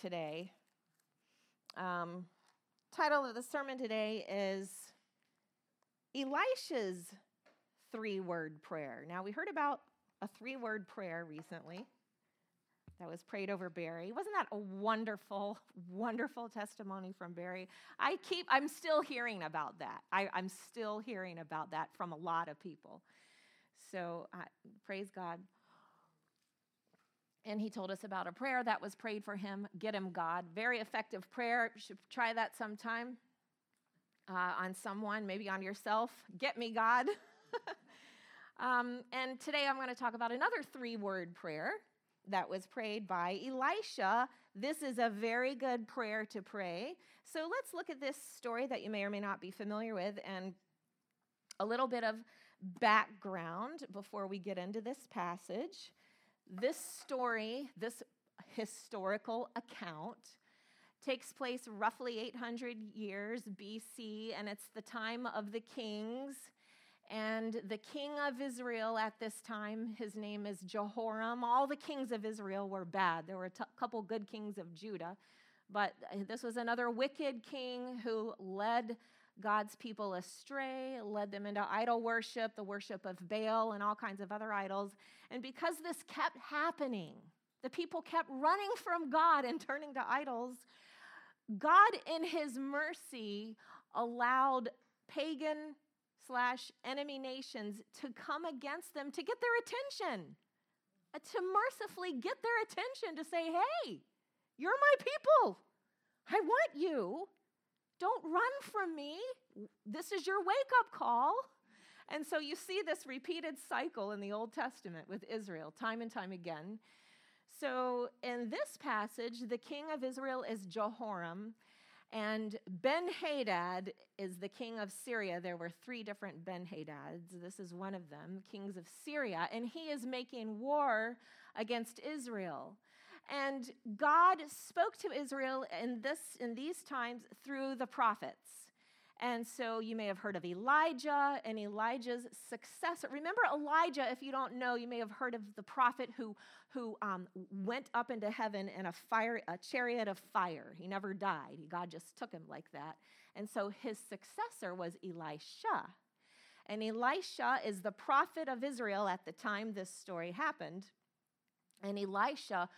today. Um, title of the sermon today is Elisha's three word prayer. Now, we heard about a three word prayer recently that was prayed over Barry. Wasn't that a wonderful, wonderful testimony from Barry? I keep, I'm still hearing about that. I, am still hearing about that from a lot of people. So uh, praise God. And he told us about a prayer that was prayed for him. Get him God. Very effective prayer. You should try that sometime uh, on someone, maybe on yourself. Get me God. um, and today I'm going to talk about another three word prayer that was prayed by Elisha. This is a very good prayer to pray. So let's look at this story that you may or may not be familiar with and a little bit of background before we get into this passage. This story, this historical account, takes place roughly 800 years BC, and it's the time of the kings. And the king of Israel at this time, his name is Jehoram. All the kings of Israel were bad. There were a t- couple good kings of Judah, but uh, this was another wicked king who led God's people astray, led them into idol worship, the worship of Baal, and all kinds of other idols. And because this kept happening, the people kept running from God and turning to idols. God, in his mercy, allowed pagan slash enemy nations to come against them to get their attention, uh, to mercifully get their attention to say, hey, you're my people. I want you. Don't run from me. This is your wake up call. And so you see this repeated cycle in the Old Testament with Israel, time and time again. So in this passage, the king of Israel is Jehoram, and Ben Hadad is the king of Syria. There were three different Ben Hadads. This is one of them, kings of Syria, and he is making war against Israel. And God spoke to Israel in, this, in these times through the prophets. And so you may have heard of Elijah and Elijah's successor. Remember Elijah, if you don't know, you may have heard of the prophet who, who um, went up into heaven in a, fire, a chariot of fire. He never died. God just took him like that. And so his successor was Elisha. And Elisha is the prophet of Israel at the time this story happened. And Elisha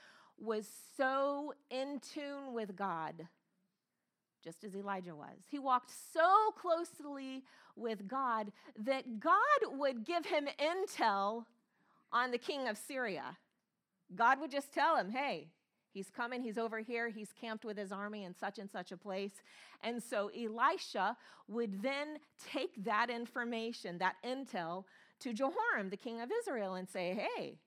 was so in tune with God, just as Elijah was. He walked so closely with God that God would give him intel on the king of Syria. God would just tell him, hey, He's coming, he's over here, he's camped with his army in such and such a place. And so Elisha would then take that information, that intel, to Jehoram, the king of Israel, and say, hey,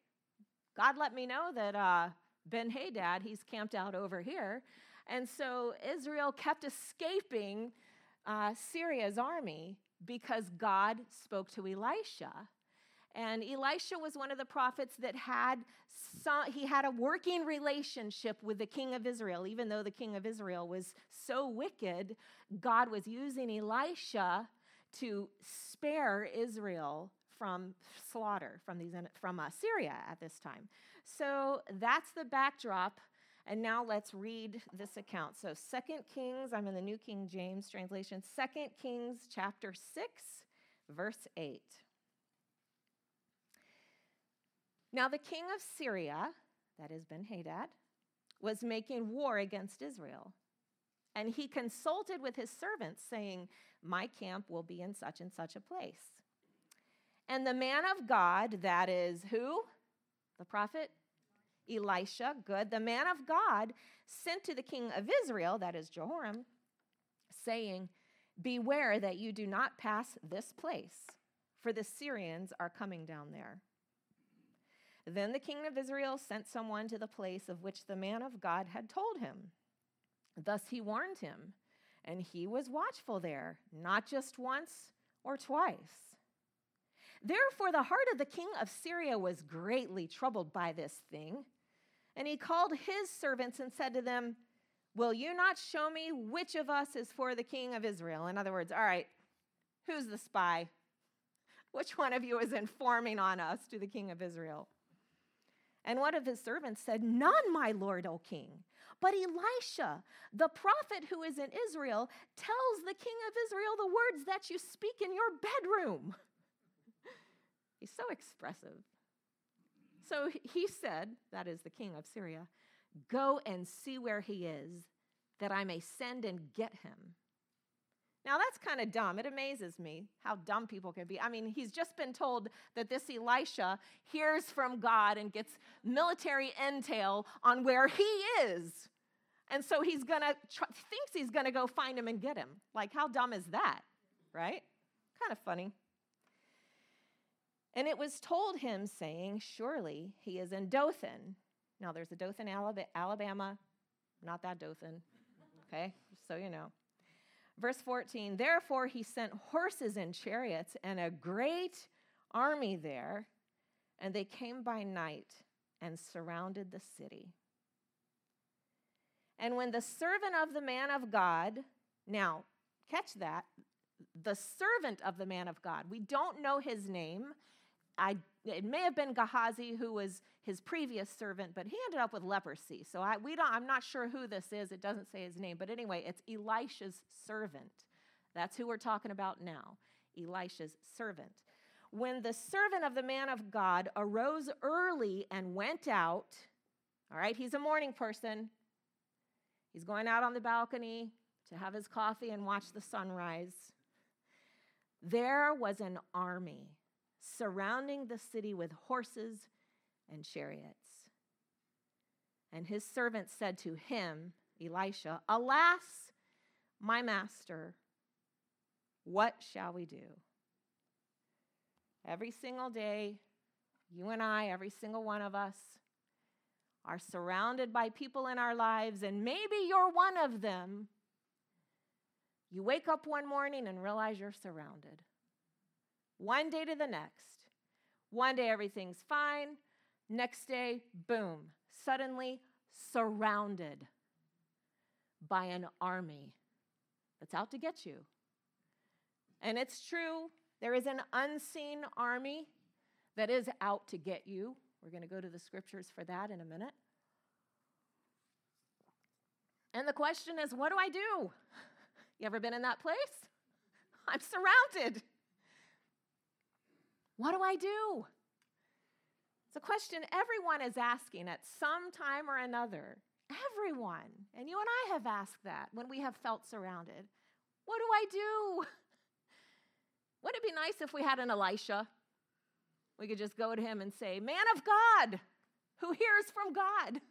God let me know that uh, Ben Hadad, he's camped out over here. And so Israel kept escaping uh, Syria's army because God spoke to Elisha. And Elisha was one of the prophets that had some, he had a working relationship with the king of Israel. Even though the king of Israel was so wicked, God was using Elisha to spare Israel from slaughter from, these, from uh, Syria at this time. So that's the backdrop. And now let's read this account. So Second Kings, I'm in the New King James translation, Second Kings chapter 6, verse 8. Now the king of Syria, that is Ben Hadad, was making war against Israel. And he consulted with his servants, saying, My camp will be in such and such a place. And the man of God, that is who? The prophet Elisha, good. The man of God sent to the king of Israel, that is Jehoram, saying, Beware that you do not pass this place, for the Syrians are coming down there. Then the king of Israel sent someone to the place of which the man of God had told him. Thus he warned him, and he was watchful there, not just once or twice. Therefore, the heart of the king of Syria was greatly troubled by this thing. And he called his servants and said to them, Will you not show me which of us is for the king of Israel? In other words, all right, who's the spy? Which one of you is informing on us to the king of Israel? And one of his servants said, None, my lord, O king. But Elisha, the prophet who is in Israel, tells the king of Israel the words that you speak in your bedroom. He's so expressive. So he said, that is the king of Syria, Go and see where he is, that I may send and get him. Now, that's kind of dumb. It amazes me how dumb people can be. I mean, he's just been told that this Elisha hears from God and gets military intel on where he is. And so he's going to, thinks he's going to go find him and get him. Like, how dumb is that? Right? Kind of funny. And it was told him, saying, Surely he is in Dothan. Now, there's a Dothan, Alabama, not that Dothan, okay? So you know. Verse 14, therefore he sent horses and chariots and a great army there, and they came by night and surrounded the city. And when the servant of the man of God, now catch that, the servant of the man of God, we don't know his name. I, it may have been Gehazi who was his previous servant, but he ended up with leprosy. So I, we don't, I'm not sure who this is. It doesn't say his name. But anyway, it's Elisha's servant. That's who we're talking about now Elisha's servant. When the servant of the man of God arose early and went out, all right, he's a morning person. He's going out on the balcony to have his coffee and watch the sunrise. There was an army surrounding the city with horses and chariots. And his servant said to him, Elisha, Alas, my master, what shall we do? Every single day, you and I, every single one of us, are surrounded by people in our lives, and maybe you're one of them. You wake up one morning and realize you're surrounded. One day to the next. One day everything's fine. Next day, boom, suddenly surrounded by an army that's out to get you. And it's true, there is an unseen army that is out to get you. We're going to go to the scriptures for that in a minute. And the question is, what do I do? You ever been in that place? I'm surrounded. What do I do? It's a question everyone is asking at some time or another. Everyone. And you and I have asked that when we have felt surrounded. What do I do? Wouldn't it be nice if we had an Elisha? We could just go to him and say, Man of God, who hears from God,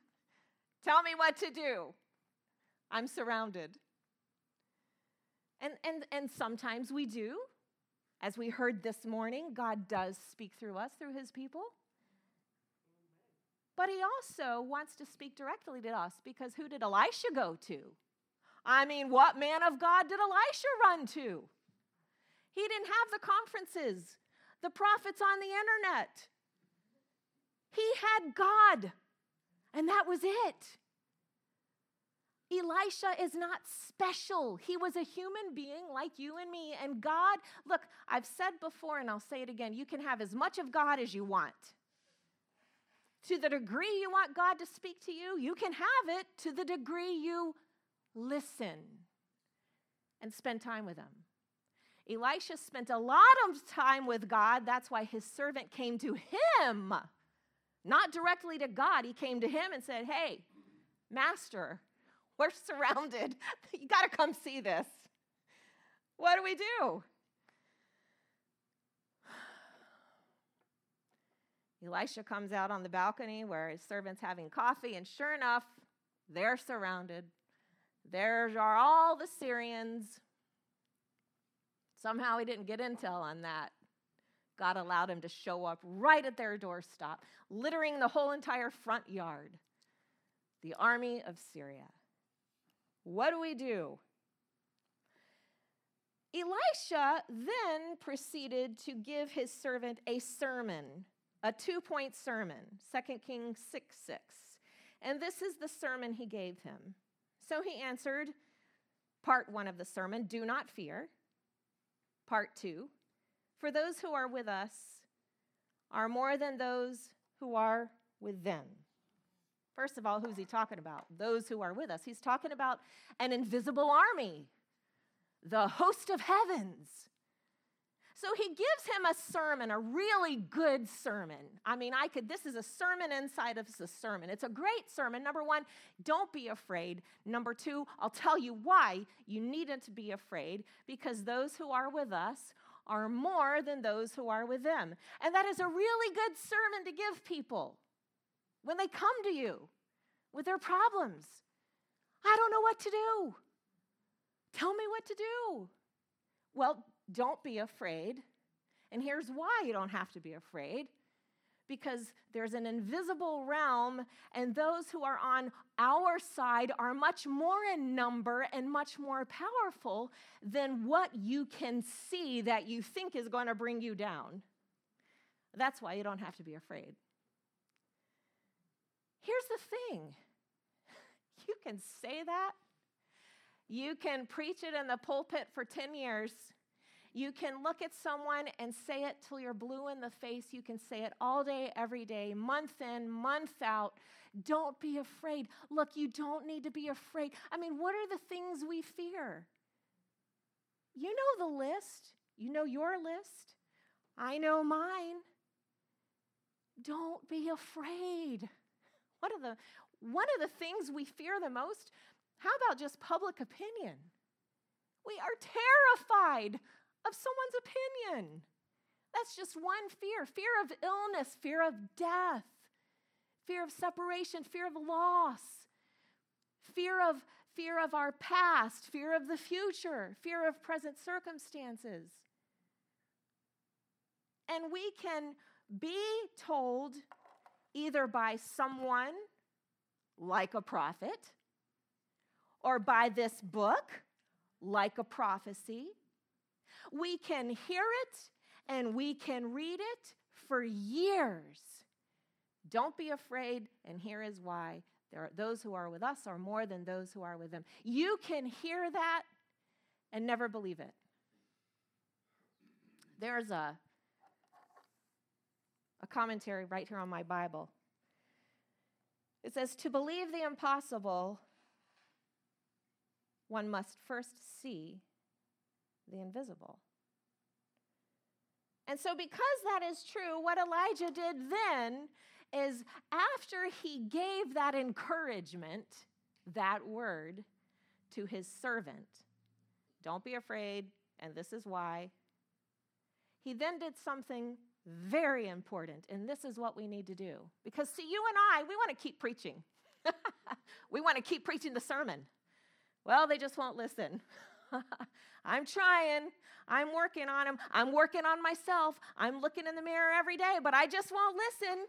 tell me what to do. I'm surrounded. And, and, and sometimes we do. As we heard this morning, God does speak through us, through his people. But he also wants to speak directly to us because who did Elisha go to? I mean, what man of God did Elisha run to? He didn't have the conferences, the prophets on the internet. He had God, and that was it. Elisha is not special. He was a human being like you and me. And God, look, I've said before and I'll say it again you can have as much of God as you want. To the degree you want God to speak to you, you can have it to the degree you listen and spend time with Him. Elisha spent a lot of time with God. That's why his servant came to him, not directly to God. He came to him and said, Hey, Master, we're surrounded. You got to come see this. What do we do? Elisha comes out on the balcony where his servant's having coffee, and sure enough, they're surrounded. There are all the Syrians. Somehow he didn't get intel on that. God allowed him to show up right at their doorstep, littering the whole entire front yard. The army of Syria. What do we do? Elisha then proceeded to give his servant a sermon, a two point sermon, 2 Kings 6 6. And this is the sermon he gave him. So he answered, part one of the sermon, do not fear. Part two, for those who are with us are more than those who are with them. First of all, who's he talking about? Those who are with us. He's talking about an invisible army, the host of heavens. So he gives him a sermon, a really good sermon. I mean, I could, this is a sermon inside of a sermon. It's a great sermon. Number one, don't be afraid. Number two, I'll tell you why you needn't be afraid, because those who are with us are more than those who are with them. And that is a really good sermon to give people when they come to you with their problems. I don't know what to do. Tell me what to do. Well, don't be afraid. And here's why you don't have to be afraid because there's an invisible realm, and those who are on our side are much more in number and much more powerful than what you can see that you think is going to bring you down. That's why you don't have to be afraid. Here's the thing you can say that, you can preach it in the pulpit for 10 years. You can look at someone and say it till you're blue in the face. You can say it all day, every day, month in, month out. Don't be afraid. Look, you don't need to be afraid. I mean, what are the things we fear? You know the list. You know your list. I know mine. Don't be afraid. What are the one of the things we fear the most? How about just public opinion? We are terrified of someone's opinion. That's just one fear fear of illness, fear of death, fear of separation, fear of loss, fear of, fear of our past, fear of the future, fear of present circumstances. And we can be told either by someone like a prophet or by this book like a prophecy we can hear it and we can read it for years. Don't be afraid, and here is why. There are, those who are with us are more than those who are with them. You can hear that and never believe it. There's a, a commentary right here on my Bible. It says, To believe the impossible, one must first see the invisible. And so, because that is true, what Elijah did then is after he gave that encouragement, that word, to his servant, don't be afraid, and this is why, he then did something very important, and this is what we need to do. Because, see, you and I, we want to keep preaching. we want to keep preaching the sermon. Well, they just won't listen. I'm trying. I'm working on them. I'm working on myself. I'm looking in the mirror every day, but I just won't listen.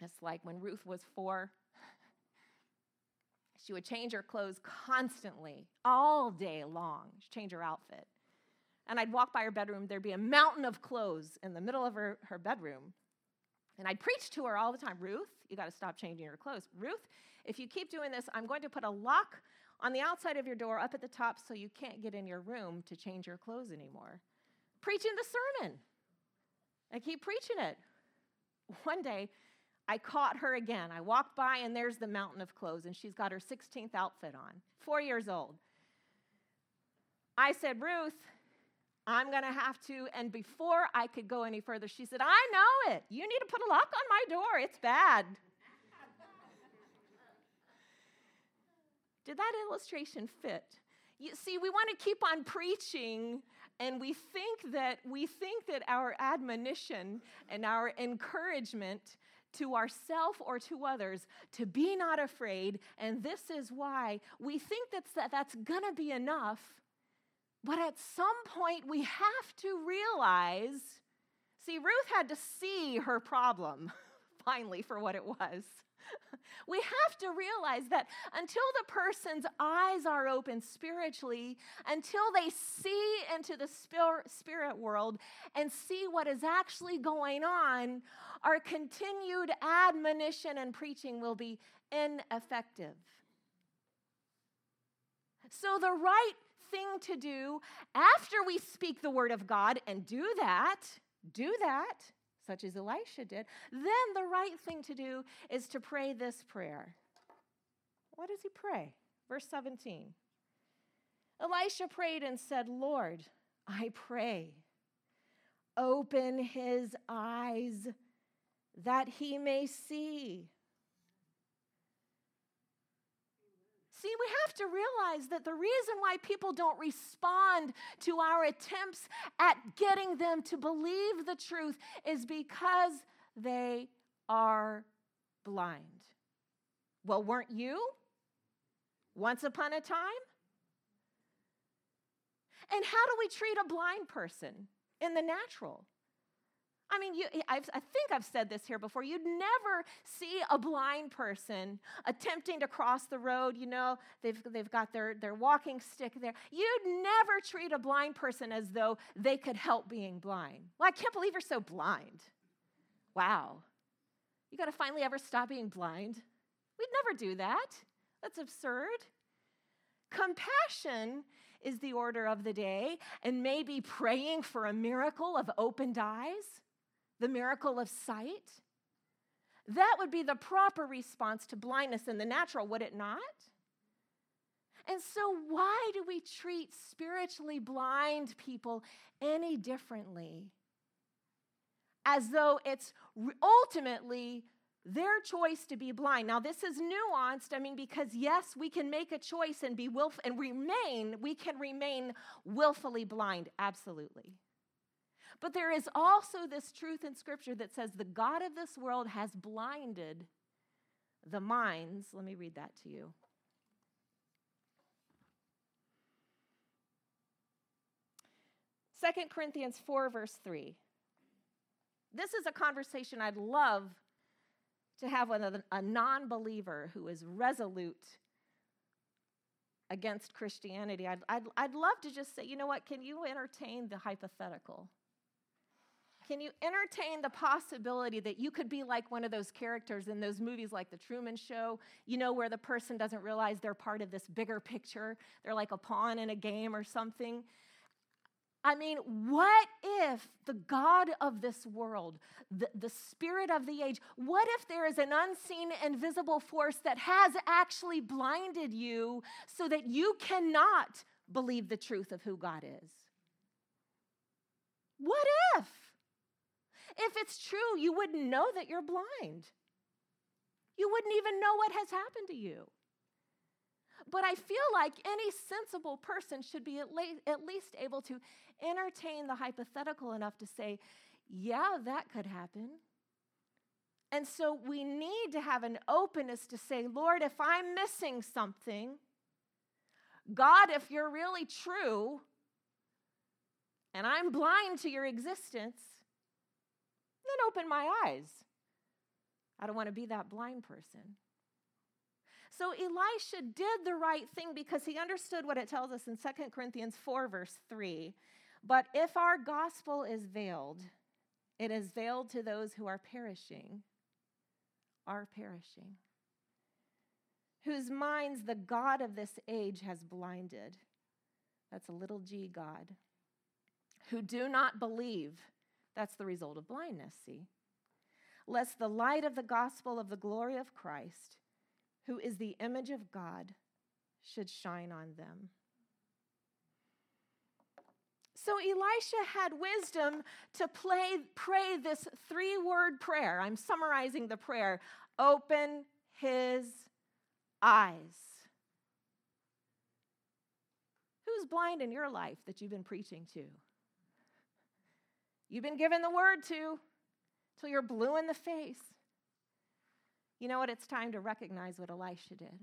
It's like when Ruth was four, she would change her clothes constantly, all day long. She'd change her outfit. And I'd walk by her bedroom, there'd be a mountain of clothes in the middle of her, her bedroom. And I'd preach to her all the time Ruth, you got to stop changing your clothes. Ruth, if you keep doing this, I'm going to put a lock on the outside of your door up at the top so you can't get in your room to change your clothes anymore. Preaching the sermon. I keep preaching it. One day, I caught her again. I walked by, and there's the mountain of clothes, and she's got her 16th outfit on, four years old. I said, Ruth, I'm going to have to. And before I could go any further, she said, I know it. You need to put a lock on my door. It's bad. Did that illustration fit? You see, we want to keep on preaching and we think that we think that our admonition and our encouragement to ourself or to others to be not afraid and this is why we think that's, that that's going to be enough but at some point we have to realize see ruth had to see her problem finally for what it was we have to realize that until the person's eyes are open spiritually, until they see into the spirit world and see what is actually going on, our continued admonition and preaching will be ineffective. So, the right thing to do after we speak the word of God and do that, do that, such as Elisha did, then the right thing to do is to pray this prayer. What does he pray? Verse 17. Elisha prayed and said, Lord, I pray, open his eyes that he may see. See, we have to realize that the reason why people don't respond to our attempts at getting them to believe the truth is because they are blind. Well, weren't you once upon a time? And how do we treat a blind person in the natural? I mean, you, i think I've said this here before. You'd never see a blind person attempting to cross the road. You know, they've, they've got their, their walking stick there. You'd never treat a blind person as though they could help being blind. Well, I can't believe you're so blind. Wow. You got to finally ever stop being blind? We'd never do that. That's absurd. Compassion is the order of the day, and maybe praying for a miracle of opened eyes the miracle of sight? That would be the proper response to blindness in the natural, would it not? And so, why do we treat spiritually blind people any differently? As though it's ultimately their choice to be blind. Now, this is nuanced. I mean, because yes, we can make a choice and be willful and remain, we can remain willfully blind, absolutely. But there is also this truth in Scripture that says the God of this world has blinded the minds. Let me read that to you. Second Corinthians 4, verse 3. This is a conversation I'd love to have with a non believer who is resolute against Christianity. I'd, I'd, I'd love to just say, you know what, can you entertain the hypothetical? Can you entertain the possibility that you could be like one of those characters in those movies like The Truman Show, you know, where the person doesn't realize they're part of this bigger picture? They're like a pawn in a game or something. I mean, what if the God of this world, the, the spirit of the age, what if there is an unseen, invisible force that has actually blinded you so that you cannot believe the truth of who God is? What if? If it's true, you wouldn't know that you're blind. You wouldn't even know what has happened to you. But I feel like any sensible person should be at, le- at least able to entertain the hypothetical enough to say, yeah, that could happen. And so we need to have an openness to say, Lord, if I'm missing something, God, if you're really true, and I'm blind to your existence, then open my eyes. I don't want to be that blind person. So Elisha did the right thing because he understood what it tells us in 2 Corinthians 4, verse 3. But if our gospel is veiled, it is veiled to those who are perishing, are perishing, whose minds the God of this age has blinded. That's a little g God, who do not believe that's the result of blindness, see? Lest the light of the gospel of the glory of Christ, who is the image of God, should shine on them. So Elisha had wisdom to play, pray this three word prayer. I'm summarizing the prayer open his eyes. Who's blind in your life that you've been preaching to? You've been given the word to till you're blue in the face. You know what? It's time to recognize what Elisha did.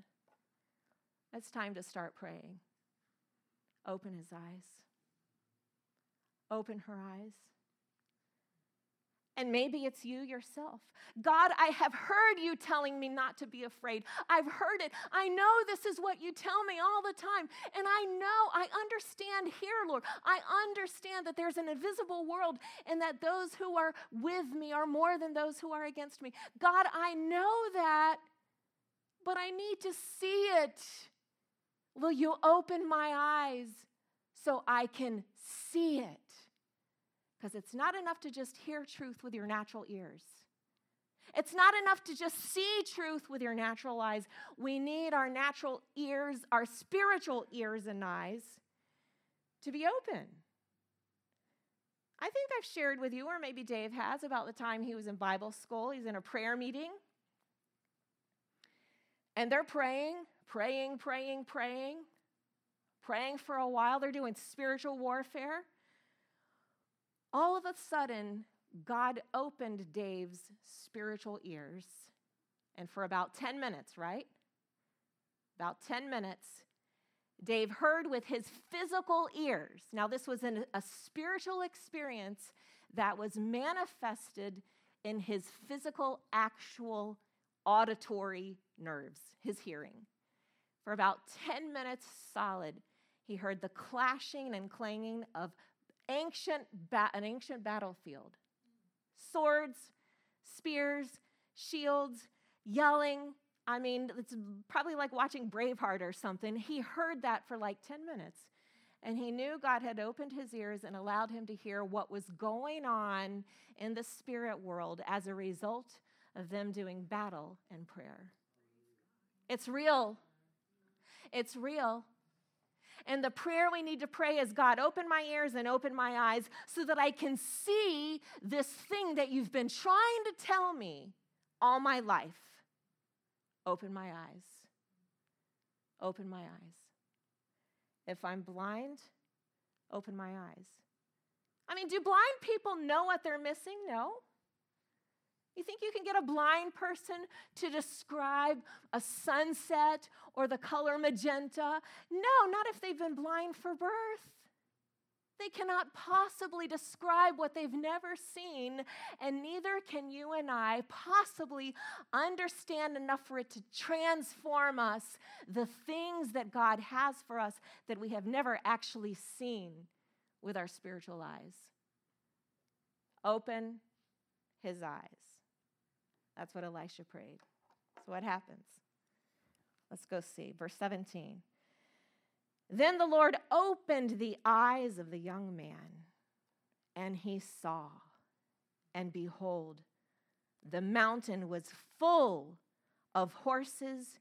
It's time to start praying. Open his eyes. Open her eyes. And maybe it's you yourself. God, I have heard you telling me not to be afraid. I've heard it. I know this is what you tell me all the time. And I know, I understand here, Lord. I understand that there's an invisible world and that those who are with me are more than those who are against me. God, I know that, but I need to see it. Will you open my eyes so I can see it? Because it's not enough to just hear truth with your natural ears. It's not enough to just see truth with your natural eyes. We need our natural ears, our spiritual ears and eyes to be open. I think I've shared with you, or maybe Dave has, about the time he was in Bible school. He's in a prayer meeting. And they're praying, praying, praying, praying, praying for a while. They're doing spiritual warfare. All of a sudden, God opened Dave's spiritual ears. And for about 10 minutes, right? About 10 minutes, Dave heard with his physical ears. Now, this was an, a spiritual experience that was manifested in his physical, actual auditory nerves, his hearing. For about 10 minutes solid, he heard the clashing and clanging of ancient ba- an ancient battlefield swords, spears, shields, yelling. I mean, it's probably like watching Braveheart or something. He heard that for like 10 minutes. And he knew God had opened his ears and allowed him to hear what was going on in the spirit world as a result of them doing battle and prayer. It's real. It's real. And the prayer we need to pray is God, open my ears and open my eyes so that I can see this thing that you've been trying to tell me all my life. Open my eyes. Open my eyes. If I'm blind, open my eyes. I mean, do blind people know what they're missing? No. You think you can get a blind person to describe a sunset or the color magenta? No, not if they've been blind for birth. They cannot possibly describe what they've never seen, and neither can you and I possibly understand enough for it to transform us the things that God has for us that we have never actually seen with our spiritual eyes. Open his eyes. That's what Elisha prayed. So, what happens? Let's go see. Verse 17. Then the Lord opened the eyes of the young man, and he saw, and behold, the mountain was full of horses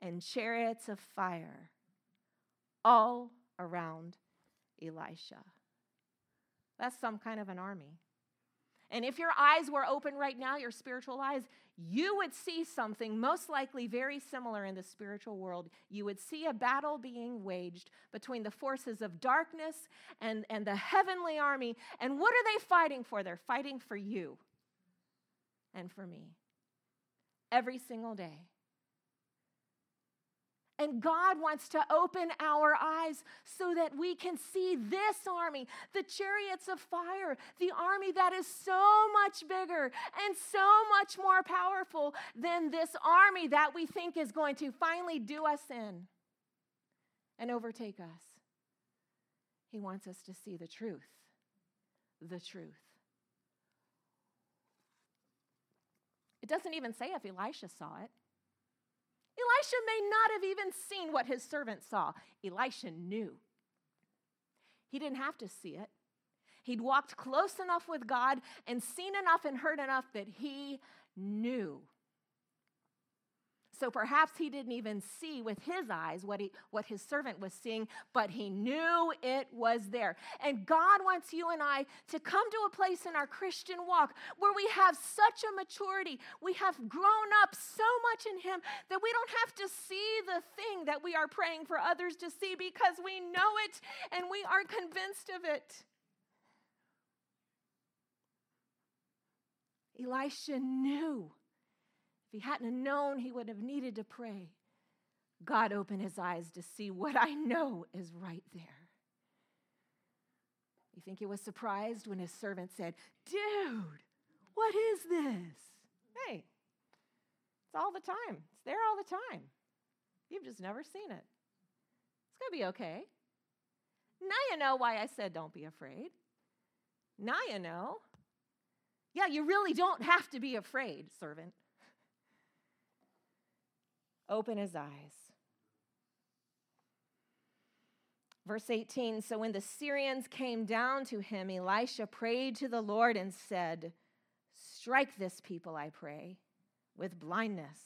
and chariots of fire all around Elisha. That's some kind of an army. And if your eyes were open right now, your spiritual eyes, you would see something most likely very similar in the spiritual world. You would see a battle being waged between the forces of darkness and, and the heavenly army. And what are they fighting for? They're fighting for you and for me every single day. And God wants to open our eyes so that we can see this army, the chariots of fire, the army that is so much bigger and so much more powerful than this army that we think is going to finally do us in and overtake us. He wants us to see the truth. The truth. It doesn't even say if Elisha saw it. Elisha may not have even seen what his servant saw. Elisha knew. He didn't have to see it. He'd walked close enough with God and seen enough and heard enough that he knew so perhaps he didn't even see with his eyes what, he, what his servant was seeing, but he knew it was there. And God wants you and I to come to a place in our Christian walk where we have such a maturity, we have grown up so much in him that we don't have to see the thing that we are praying for others to see because we know it and we are convinced of it. Elisha knew if he hadn't known, he would have needed to pray. God, opened his eyes to see what I know is right there. You think he was surprised when his servant said, Dude, what is this? Hey, it's all the time. It's there all the time. You've just never seen it. It's going to be okay. Now you know why I said don't be afraid. Now you know. Yeah, you really don't have to be afraid, servant open his eyes. Verse 18 So when the Syrians came down to him, Elisha prayed to the Lord and said, Strike this people, I pray, with blindness.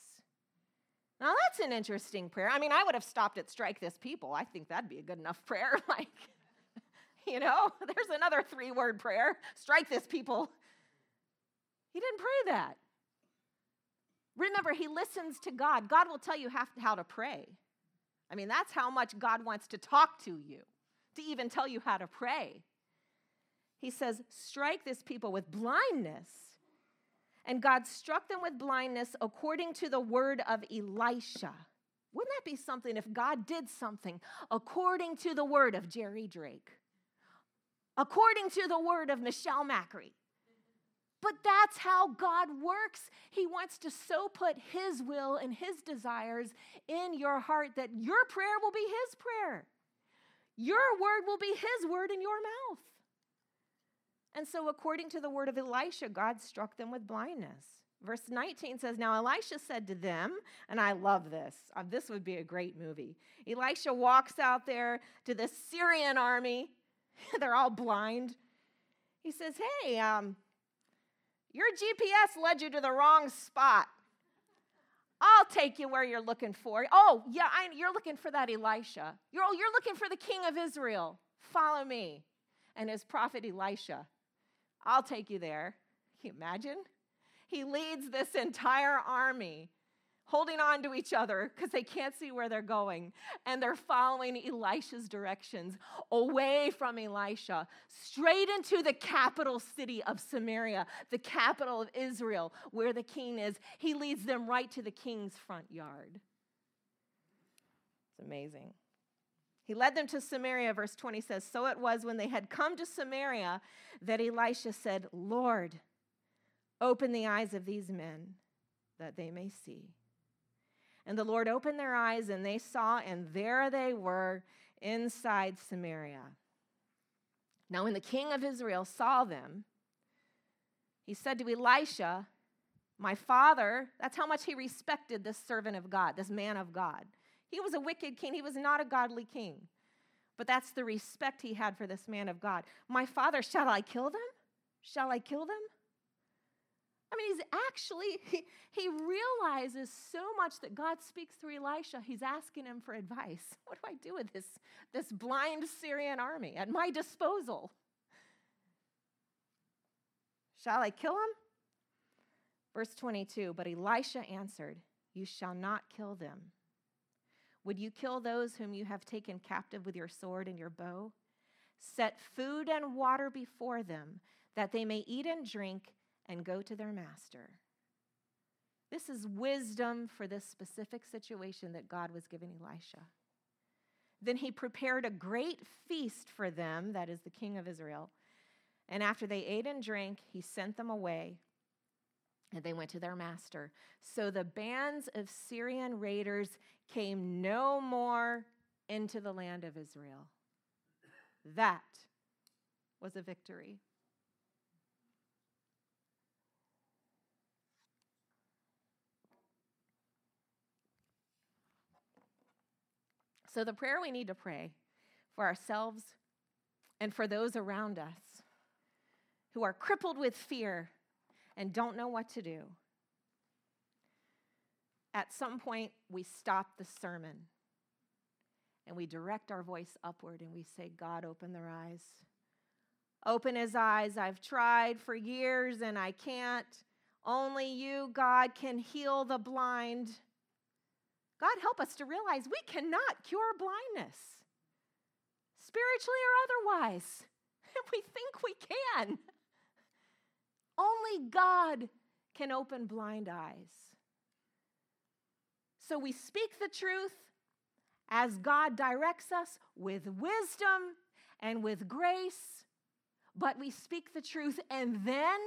Now that's an interesting prayer. I mean, I would have stopped at strike this people. I think that'd be a good enough prayer. Like, you know, there's another three word prayer strike this people. He didn't pray that. Remember, he listens to God. God will tell you how to pray. I mean, that's how much God wants to talk to you, to even tell you how to pray. He says, Strike this people with blindness. And God struck them with blindness according to the word of Elisha. Wouldn't that be something if God did something according to the word of Jerry Drake? According to the word of Michelle Macri? But that's how God works. He wants to so put His will and His desires in your heart that your prayer will be His prayer. Your word will be His word in your mouth. And so, according to the word of Elisha, God struck them with blindness. Verse 19 says, Now Elisha said to them, and I love this, uh, this would be a great movie. Elisha walks out there to the Syrian army, they're all blind. He says, Hey, um, your GPS led you to the wrong spot. I'll take you where you're looking for. Oh, yeah, I, you're looking for that Elisha. You're, oh, you're looking for the king of Israel. Follow me. And his prophet Elisha, I'll take you there. Can you imagine? He leads this entire army holding on to each other because they can't see where they're going. And they're following Elisha's directions away from Elisha, straight into the capital city of Samaria, the capital of Israel, where the king is. He leads them right to the king's front yard. It's amazing. He led them to Samaria, verse 20 says So it was when they had come to Samaria that Elisha said, Lord, open the eyes of these men that they may see. And the Lord opened their eyes, and they saw, and there they were inside Samaria. Now, when the king of Israel saw them, he said to Elisha, My father, that's how much he respected this servant of God, this man of God. He was a wicked king, he was not a godly king. But that's the respect he had for this man of God. My father, shall I kill them? Shall I kill them? I mean, he's actually, he, he realizes so much that God speaks through Elisha. He's asking him for advice. What do I do with this, this blind Syrian army at my disposal? Shall I kill him? Verse 22 But Elisha answered, You shall not kill them. Would you kill those whom you have taken captive with your sword and your bow? Set food and water before them, that they may eat and drink and go to their master. This is wisdom for this specific situation that God was giving Elisha. Then he prepared a great feast for them, that is the king of Israel. And after they ate and drank, he sent them away, and they went to their master. So the bands of Syrian raiders came no more into the land of Israel. That was a victory. So, the prayer we need to pray for ourselves and for those around us who are crippled with fear and don't know what to do. At some point, we stop the sermon and we direct our voice upward and we say, God, open their eyes. Open his eyes. I've tried for years and I can't. Only you, God, can heal the blind. God, help us to realize we cannot cure blindness, spiritually or otherwise. we think we can. Only God can open blind eyes. So we speak the truth as God directs us with wisdom and with grace, but we speak the truth and then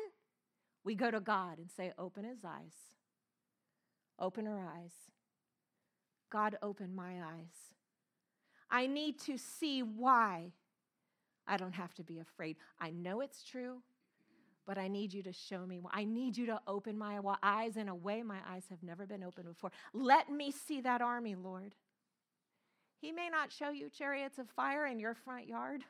we go to God and say, Open his eyes, open her eyes. God, open my eyes. I need to see why I don't have to be afraid. I know it's true, but I need you to show me. I need you to open my eyes in a way my eyes have never been opened before. Let me see that army, Lord. He may not show you chariots of fire in your front yard,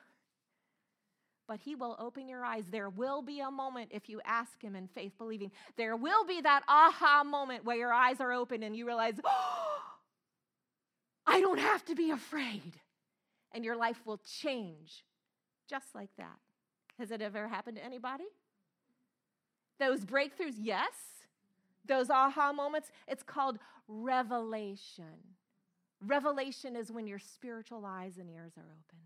but He will open your eyes. There will be a moment if you ask Him in faith, believing. There will be that aha moment where your eyes are open and you realize, oh, I don't have to be afraid. And your life will change just like that. Has it ever happened to anybody? Those breakthroughs, yes. Those aha moments, it's called revelation. Revelation is when your spiritual eyes and ears are open.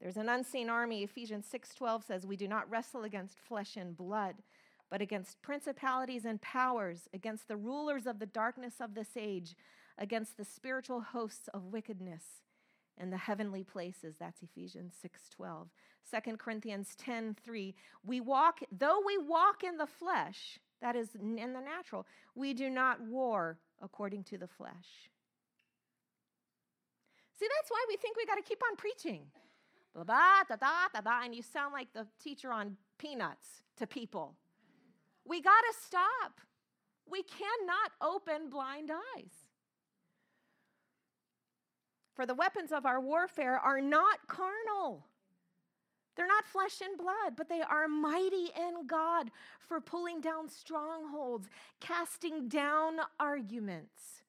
There's an unseen army. Ephesians 6:12 says, "We do not wrestle against flesh and blood, but against principalities and powers, against the rulers of the darkness of this age, against the spiritual hosts of wickedness in the heavenly places." That's Ephesians 6:12. 2 Corinthians 10:3, "We walk though we walk in the flesh, that is in the natural, we do not war according to the flesh. See, that's why we think we got to keep on preaching. Blah, blah, da, da, da, da, and you sound like the teacher on peanuts to people. We got to stop. We cannot open blind eyes. For the weapons of our warfare are not carnal they're not flesh and blood, but they are mighty in God for pulling down strongholds, casting down arguments,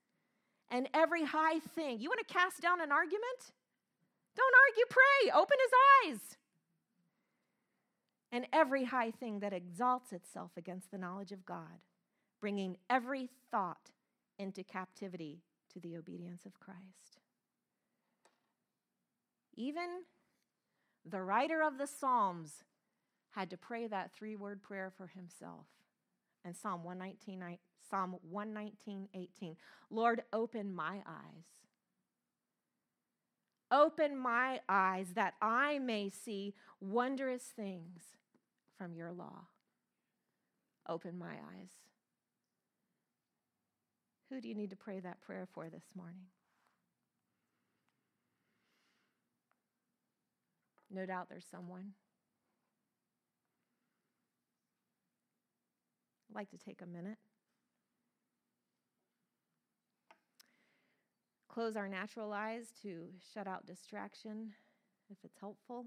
and every high thing. You want to cast down an argument? Don't argue, pray. Open his eyes. And every high thing that exalts itself against the knowledge of God, bringing every thought into captivity to the obedience of Christ. Even the writer of the Psalms had to pray that three word prayer for himself. And Psalm 119, Psalm 119, 18. Lord, open my eyes. Open my eyes that I may see wondrous things from your law. Open my eyes. Who do you need to pray that prayer for this morning? No doubt there's someone. I'd like to take a minute. Close our natural eyes to shut out distraction if it's helpful.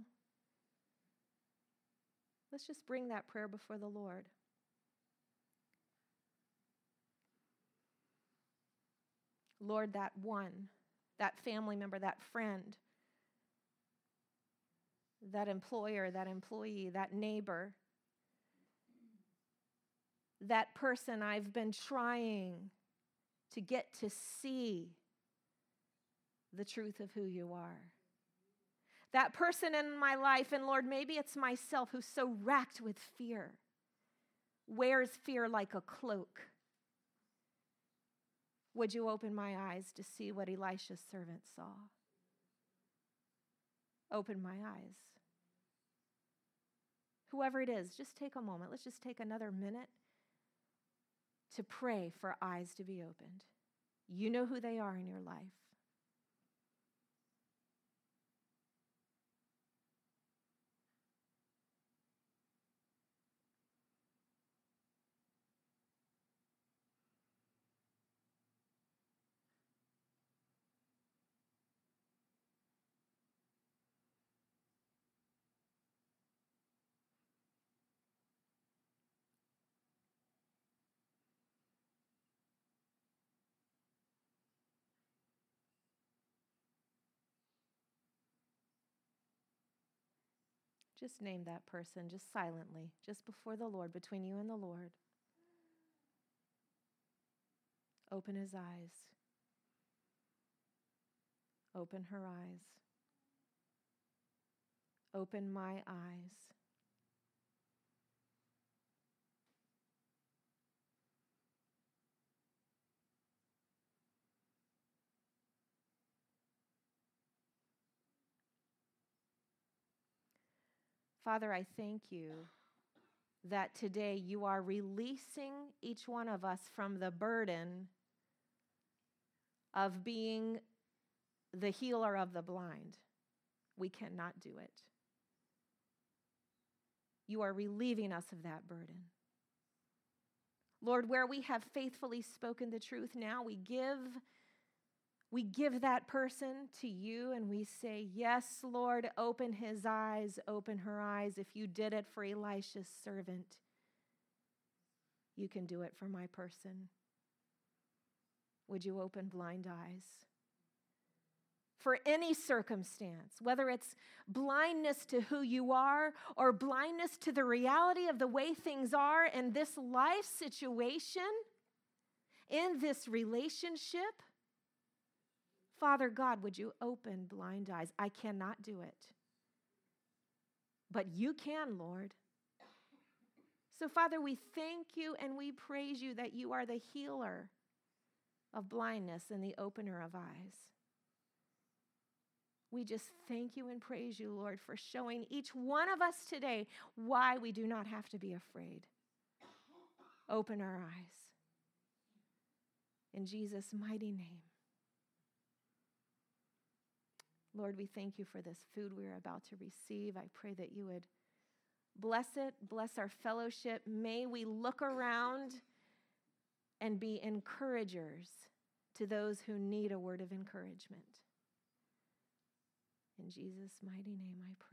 Let's just bring that prayer before the Lord. Lord, that one, that family member, that friend that employer, that employee, that neighbor, that person I've been trying to get to see the truth of who you are. That person in my life, and Lord, maybe it's myself who's so racked with fear, wears fear like a cloak. Would you open my eyes to see what Elisha's servant saw? Open my eyes. Whoever it is, just take a moment. Let's just take another minute to pray for eyes to be opened. You know who they are in your life. Just name that person, just silently, just before the Lord, between you and the Lord. Open his eyes. Open her eyes. Open my eyes. Father, I thank you that today you are releasing each one of us from the burden of being the healer of the blind. We cannot do it. You are relieving us of that burden. Lord, where we have faithfully spoken the truth, now we give We give that person to you and we say, Yes, Lord, open his eyes, open her eyes. If you did it for Elisha's servant, you can do it for my person. Would you open blind eyes? For any circumstance, whether it's blindness to who you are or blindness to the reality of the way things are in this life situation, in this relationship, Father God, would you open blind eyes? I cannot do it. But you can, Lord. So, Father, we thank you and we praise you that you are the healer of blindness and the opener of eyes. We just thank you and praise you, Lord, for showing each one of us today why we do not have to be afraid. Open our eyes. In Jesus' mighty name. Lord, we thank you for this food we are about to receive. I pray that you would bless it, bless our fellowship. May we look around and be encouragers to those who need a word of encouragement. In Jesus' mighty name I pray.